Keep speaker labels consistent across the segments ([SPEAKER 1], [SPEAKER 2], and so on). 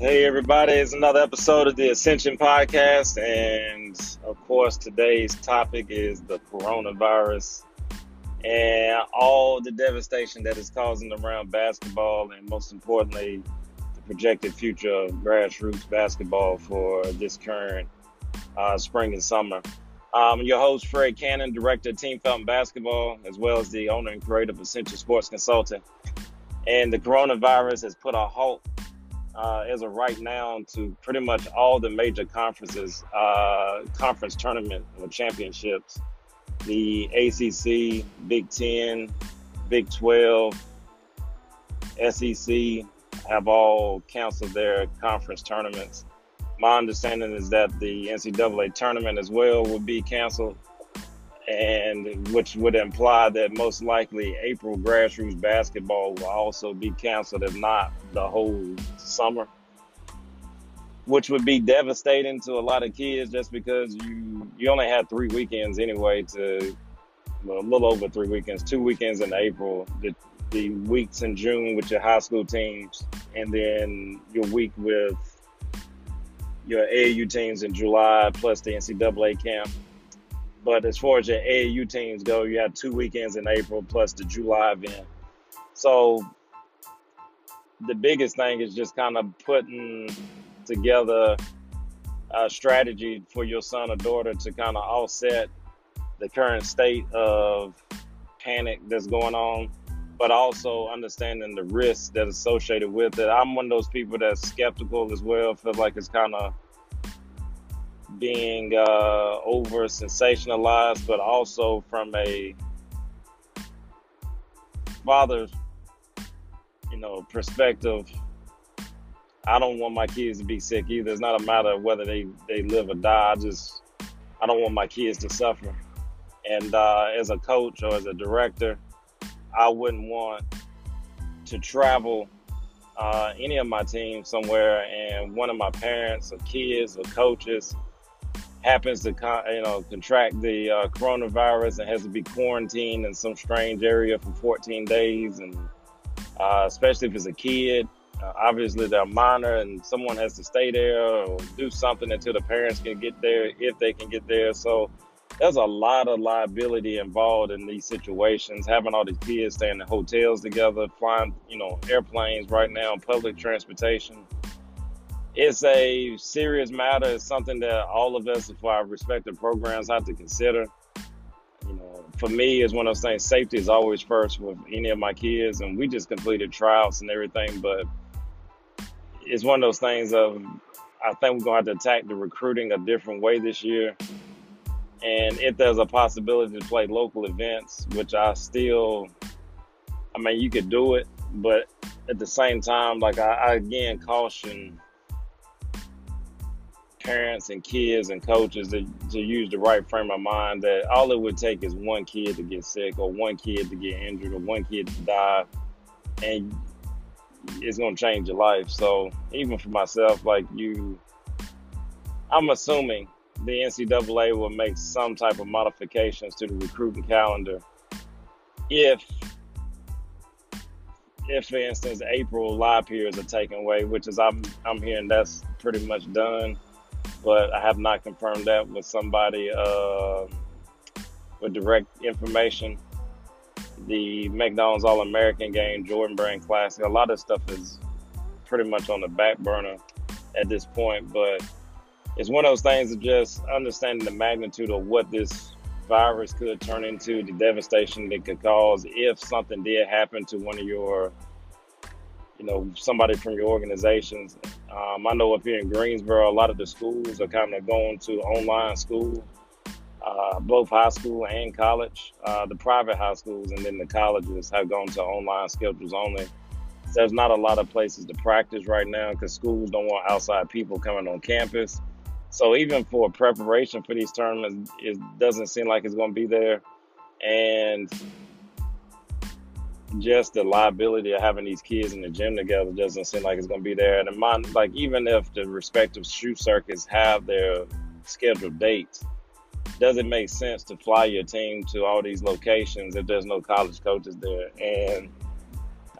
[SPEAKER 1] Hey, everybody, it's another episode of the Ascension Podcast. And of course, today's topic is the coronavirus and all the devastation that is causing around basketball, and most importantly, the projected future of grassroots basketball for this current uh, spring and summer. Um, your host, Fred Cannon, director of Team Felton Basketball, as well as the owner and creator of Ascension Sports Consulting. And the coronavirus has put a halt uh, as of right now to pretty much all the major conferences, uh, conference tournament or championships. The ACC, Big Ten, Big 12, SEC have all canceled their conference tournaments. My understanding is that the NCAA tournament as well will be canceled and which would imply that most likely April grassroots basketball will also be canceled, if not the whole summer, which would be devastating to a lot of kids just because you you only had three weekends anyway to well, a little over three weekends, two weekends in April, the, the weeks in June with your high school teams, and then your week with your AAU teams in July, plus the NCAA camp but as far as your AAU teams go, you have two weekends in April plus the July event. So the biggest thing is just kind of putting together a strategy for your son or daughter to kind of offset the current state of panic that's going on, but also understanding the risks that associated with it. I'm one of those people that's skeptical as well, feel like it's kind of being uh, over sensationalized, but also from a father's, you know, perspective. I don't want my kids to be sick either. It's not a matter of whether they, they live or die. I just I don't want my kids to suffer. And uh, as a coach or as a director, I wouldn't want to travel uh, any of my team somewhere and one of my parents or kids or coaches happens to you know contract the uh, coronavirus and has to be quarantined in some strange area for 14 days, and uh, especially if it's a kid, uh, obviously they're minor and someone has to stay there or do something until the parents can get there if they can get there. So there's a lot of liability involved in these situations. Having all these kids staying in hotels together, flying you know airplanes right now, public transportation it's a serious matter. It's something that all of us, for our respective programs, have to consider. You know, for me, it's one of those things. Safety is always first with any of my kids, and we just completed trials and everything. But it's one of those things of I think we're going to have to attack the recruiting a different way this year. And if there's a possibility to play local events, which I still, I mean, you could do it, but at the same time, like I, I again caution parents and kids and coaches to, to use the right frame of mind that all it would take is one kid to get sick or one kid to get injured or one kid to die and it's going to change your life. So even for myself like you i'm assuming the ncaa will make some type of modifications to the recruiting calendar. If if for instance april live periods are taken away which is i'm i'm hearing that's pretty much done but I have not confirmed that with somebody uh, with direct information. The McDonald's All American game, Jordan Brand Classic, a lot of stuff is pretty much on the back burner at this point, but it's one of those things of just understanding the magnitude of what this virus could turn into, the devastation it could cause if something did happen to one of your you know, somebody from your organizations. Um, I know up here in Greensboro, a lot of the schools are kind of going to online school, uh, both high school and college. Uh, the private high schools and then the colleges have gone to online schedules only. There's not a lot of places to practice right now because schools don't want outside people coming on campus. So even for preparation for these tournaments, it doesn't seem like it's going to be there. And just the liability of having these kids in the gym together doesn't seem like it's going to be there. And in my, like, even if the respective shoe circuits have their scheduled dates, does it make sense to fly your team to all these locations if there's no college coaches there? And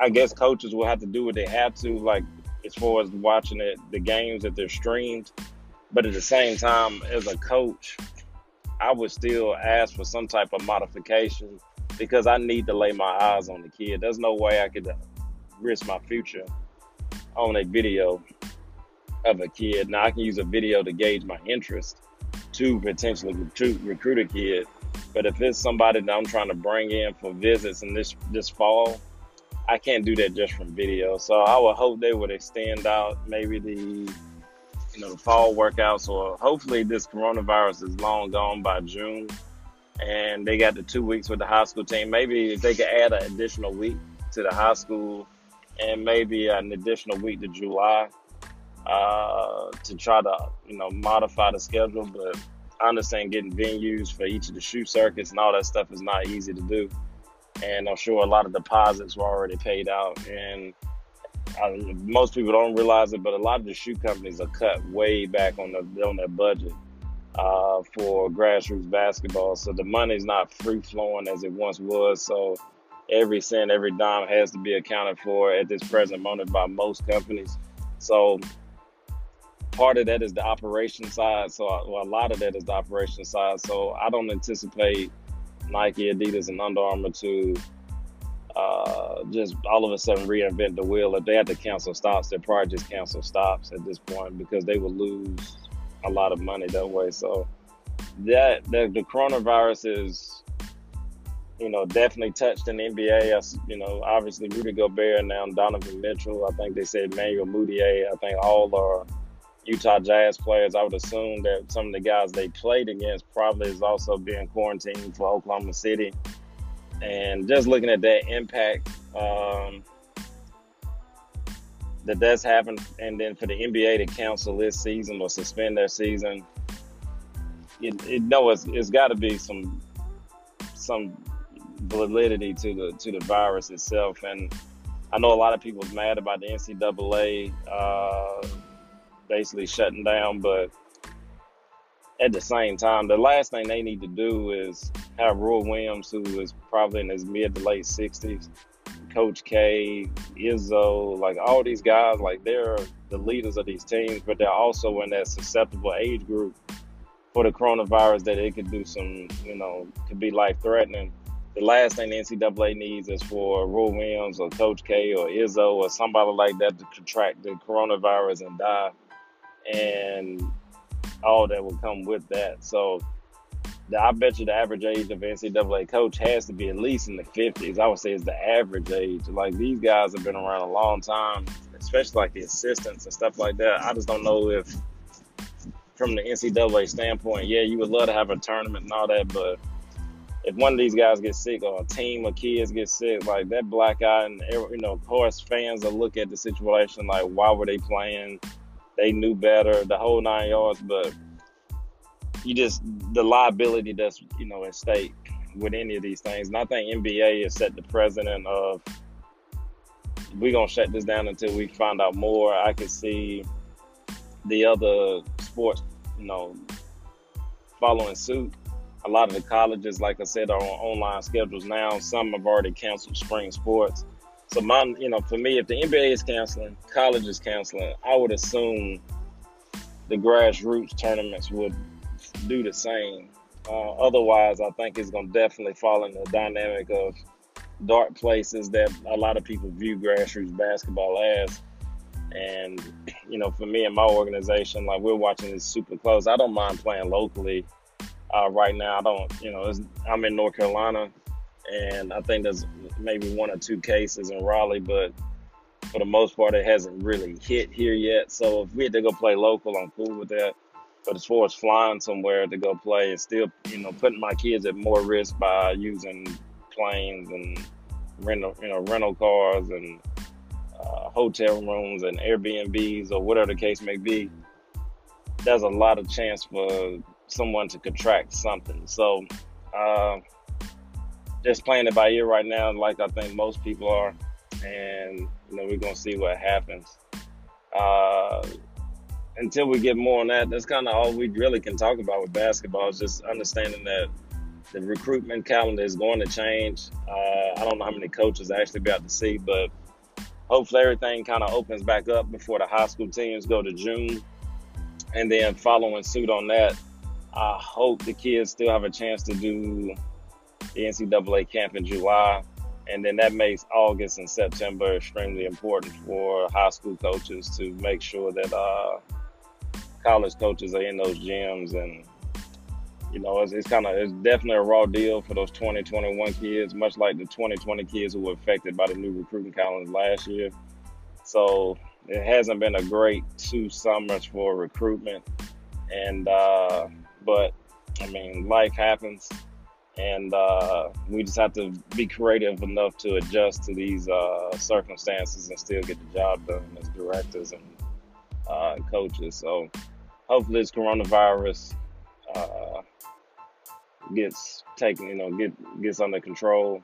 [SPEAKER 1] I guess coaches will have to do what they have to. Like, as far as watching it, the games that they're streamed. But at the same time, as a coach, I would still ask for some type of modification because I need to lay my eyes on the kid. There's no way I could risk my future on a video of a kid. Now I can use a video to gauge my interest to potentially recruit, recruit a kid. But if it's somebody that I'm trying to bring in for visits in this this fall, I can't do that just from video. So I would hope they would extend out maybe the you know the fall workouts or hopefully this coronavirus is long gone by June and they got the two weeks with the high school team. Maybe if they could add an additional week to the high school and maybe an additional week to July uh, to try to you know modify the schedule. But I understand getting venues for each of the shoe circuits and all that stuff is not easy to do. And I'm sure a lot of deposits were already paid out. And I, most people don't realize it, but a lot of the shoe companies are cut way back on the on their budget uh, for grassroots basketball. So the money's not free flowing as it once was. So every cent, every dime has to be accounted for at this present moment by most companies. So part of that is the operation side. So well, a lot of that is the operation side. So I don't anticipate Nike, Adidas, and Under Armour to uh, just all of a sudden reinvent the wheel. If they have to cancel stops, they'll probably just cancel stops at this point because they will lose a lot of money that way. So that the, the coronavirus is, you know, definitely touched in the NBA. You know, obviously Rudy Gobert now Donovan Mitchell. I think they said Emmanuel Mudiay. I think all are Utah Jazz players. I would assume that some of the guys they played against probably is also being quarantined for Oklahoma City. And just looking at that impact, um, that does happen, and then for the NBA to cancel this season or suspend their season, it, it no, it's, it's got to be some some validity to the to the virus itself. And I know a lot of people mad about the NCAA uh, basically shutting down, but at the same time, the last thing they need to do is have Roy Williams, who is probably in his mid to late sixties, Coach K, Izzo, like all these guys, like they're the leaders of these teams, but they're also in that susceptible age group for the coronavirus that it could do some, you know, could be life threatening. The last thing the NCAA needs is for Roy Williams or Coach K or Izzo or somebody like that to contract the coronavirus and die, and all that will come with that. So I bet you the average age of NCAA coach has to be at least in the 50s. I would say it's the average age. Like these guys have been around a long time, especially like the assistants and stuff like that. I just don't know if, from the NCAA standpoint, yeah, you would love to have a tournament and all that, but if one of these guys gets sick or a team of kids get sick, like that black eye, and you know, of course, fans will look at the situation like, why were they playing? They knew better, the whole nine yards, but you just the liability that's you know at stake with any of these things. And I think NBA has set the precedent of we're gonna shut this down until we find out more. I can see the other sports, you know, following suit. A lot of the colleges, like I said, are on online schedules now. Some have already canceled spring sports. So my, you know, for me, if the NBA is canceling, college is canceling, I would assume the grassroots tournaments would do the same. Uh, otherwise, I think it's going to definitely fall in the dynamic of dark places that a lot of people view grassroots basketball as. And, you know, for me and my organization, like we're watching this super close. I don't mind playing locally uh, right now. I don't, you know, I'm in North Carolina and I think there's maybe one or two cases in Raleigh, but for the most part, it hasn't really hit here yet. So if we had to go play local, I'm cool with that. But as far as flying somewhere to go play, it's still, you know, putting my kids at more risk by using planes and rental, you know, rental cars and uh, hotel rooms and Airbnbs or whatever the case may be. There's a lot of chance for someone to contract something. So, uh, just playing it by ear right now, like I think most people are, and you know, we're gonna see what happens. Uh, until we get more on that, that's kind of all we really can talk about with basketball. Is just understanding that the recruitment calendar is going to change. Uh, I don't know how many coaches I actually be able to see, but hopefully everything kind of opens back up before the high school teams go to June. And then following suit on that, I hope the kids still have a chance to do the NCAA camp in July. And then that makes August and September extremely important for high school coaches to make sure that uh, college coaches are in those gyms. And, you know, it's, it's kind of, it's definitely a raw deal for those 2021 kids, much like the 2020 kids who were affected by the new recruiting calendar last year. So it hasn't been a great two summers for recruitment. And, uh, but I mean, life happens and uh, we just have to be creative enough to adjust to these uh, circumstances and still get the job done as directors and uh, coaches. So hopefully, this coronavirus uh, gets taken, you know, get gets under control,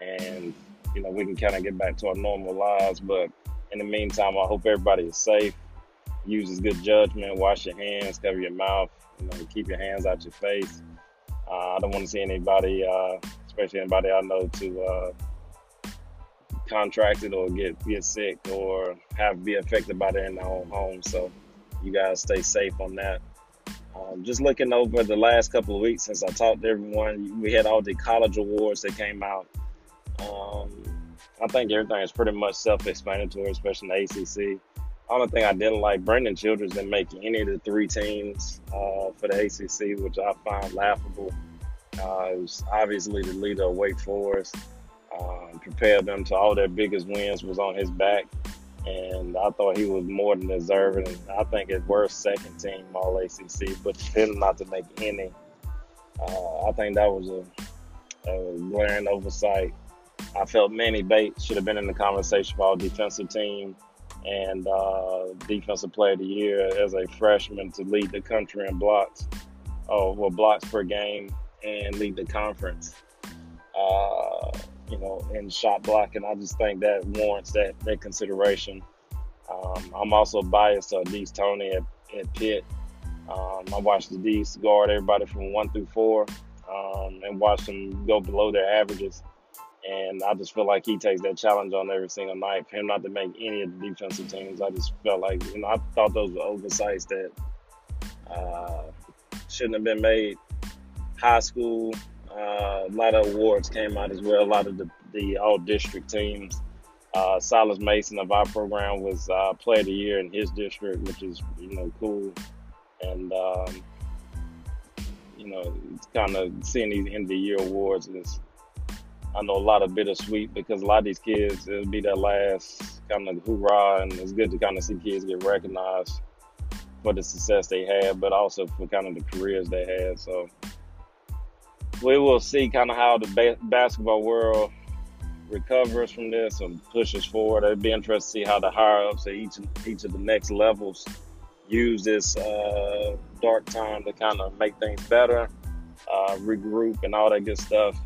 [SPEAKER 1] and you know we can kind of get back to our normal lives. But in the meantime, I hope everybody is safe, uses good judgment, wash your hands, cover your mouth, you know, keep your hands out your face. Uh, I don't want to see anybody, uh, especially anybody I know, to uh, contract it or get get sick or have be affected by it in their own home. So you guys stay safe on that. Um, just looking over the last couple of weeks since I talked to everyone, we had all the college awards that came out. Um, I think everything is pretty much self-explanatory, especially in the ACC only thing I didn't like, Brandon Childress didn't make any of the three teams uh, for the ACC, which I find laughable. Uh, it was obviously the leader of Wake Forest. Um, prepared them to all their biggest wins was on his back, and I thought he was more than deserving. I think it's worth second team All ACC, but still not to make any. Uh, I think that was a, a glaring oversight. I felt Manny Bates should have been in the conversation for all defensive team and uh, defensive player of the year as a freshman to lead the country in blocks, oh well blocks per game and lead the conference. Uh, you know, in shot blocking, I just think that warrants that that consideration. Um, I'm also biased to Au'Diese Toney at, at Pitt. Um, I watched the D's guard everybody from one through four um, and watch them go below their averages. And I just feel like he takes that challenge on every single night. For him not to make any of the defensive teams, I just felt like, you know, I thought those were oversights that uh, shouldn't have been made. High school, uh, a lot of awards came out as well. A lot of the, the all district teams. Uh, Silas Mason of our program was uh, Player of the Year in his district, which is you know cool. And um, you know, kind of seeing these end of the year awards is I know a lot of bittersweet because a lot of these kids, it'll be their last kind of hoorah, and it's good to kind of see kids get recognized for the success they had, but also for kind of the careers they had. So we will see kind of how the ba- basketball world recovers from this and pushes forward. It'd be interesting to see how the higher ups at each each of the next levels use this uh, dark time to kind of make things better, uh, regroup, and all that good stuff.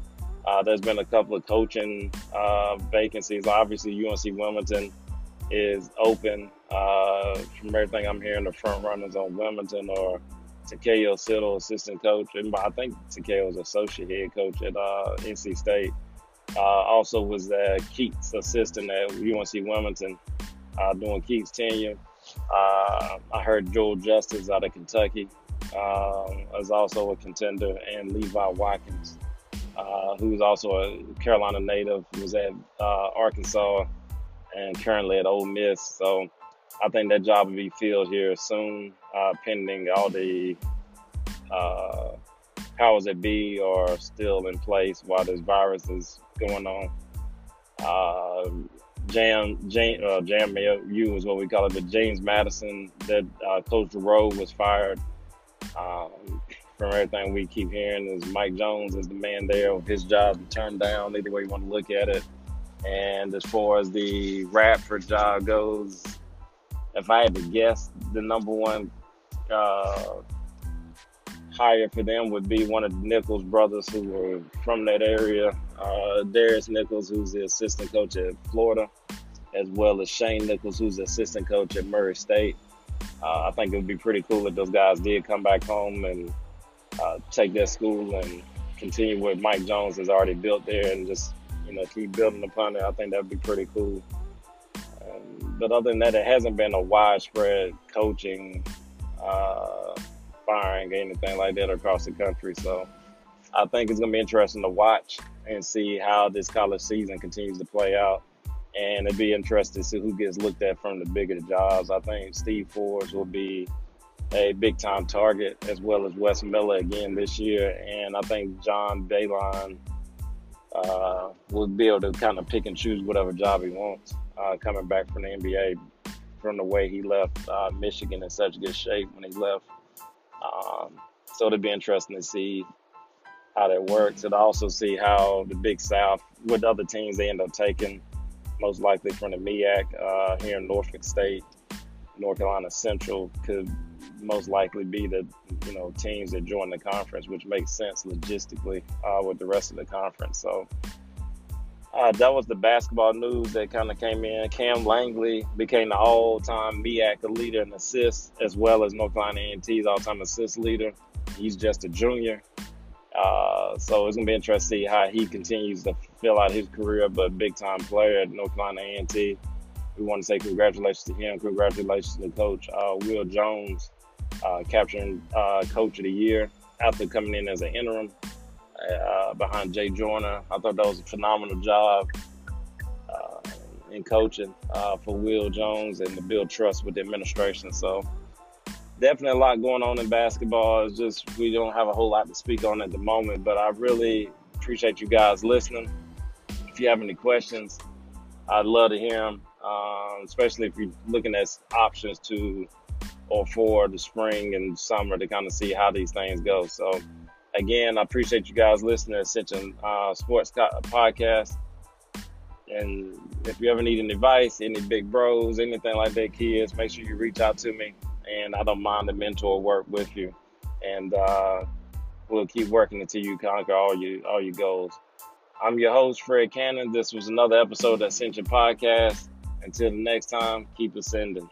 [SPEAKER 1] Uh, there's been a couple of coaching uh, vacancies. Obviously, UNC Wilmington is open. Uh, from everything I'm hearing, the front runners on Wilmington or Takayo Siddle, assistant coach. And I think Takayo is associate head coach at uh, NC State. Uh, also was uh, Keatts assistant at UNC Wilmington doing Keatts tenure. I heard Joel Justus out of Kentucky um, is also a contender, and Levi Watkins uh, who's also a Carolina native, was at uh, Arkansas and currently at Ole Miss. So I think that job will be filled here soon, uh, pending all the uh, powers that be are still in place while this virus is going on. Uh, Jam, Jam, uh, Jam U is what we call it, but James Madison, that uh, Coach Rowe was fired. Um, from everything we keep hearing is Mike Jones is the man there. His job to turn down, either way you want to look at it. And as far as the Radford job goes, if I had to guess, the number one uh, hire for them would be one of the Nichols brothers who were from that area. Uh, Darris Nichols, who's the assistant coach at Florida, as well as Shane Nichols, who's the assistant coach at Murray State. Uh, I think it would be pretty cool if those guys did come back home and uh, take that school and continue what Mike Jones has already built there and just, you know, keep building upon it. I think that would be pretty cool. But other than that, it hasn't been a widespread coaching uh, firing or anything like that across the country. So I think it's going to be interesting to watch and see how this college season continues to play out. And it'd be interesting to see who gets looked at from the bigger jobs. I think Steve Forbes will be a big time target as well as Wes Miller again this year. And I think John Beilein uh, will be able to kind of pick and choose whatever job he wants uh, coming back from the NBA from the way he left uh, Michigan in such good shape when he left. Um, so it'll be interesting to see how that works and also see how the Big South, what other teams they end up taking, most likely from the MEAC uh, here in Norfolk State, North Carolina Central could most likely be the you know teams that join the conference, which makes sense logistically uh, with the rest of the conference. So uh, that was the basketball news that kind of came in. Cam Langley became the all-time MEAC leader in assists, as well as North Carolina A&T's all-time assist leader. He's just a junior. Uh, so it's gonna be interesting to see how he continues to fill out his career, but big time player at North Carolina A&T. We want to say congratulations to him. Congratulations to Coach uh, Will Jones uh, capturing uh, Coach of the Year after coming in as an interim uh, behind Jay Joyner. I thought that was a phenomenal job uh, in coaching for Will Jones and to build trust with the administration. So definitely a lot going on in basketball. It's just we don't have a whole lot to speak on at the moment, but I really appreciate you guys listening. If you have any questions, I'd love to hear them, um, especially if you're looking at options to or for the spring and summer to kind of see how these things go. So, again, I appreciate you guys listening to Ascension uh, Sports Podcast. And if you ever need any advice, any big bros, anything like that, kids, make sure you reach out to me and I don't mind the mentor work with you. And uh, we'll keep working until you conquer all your all your goals. I'm your host, Fred Cannon. This was another episode of Ascension Podcast. Until the next time, keep ascending.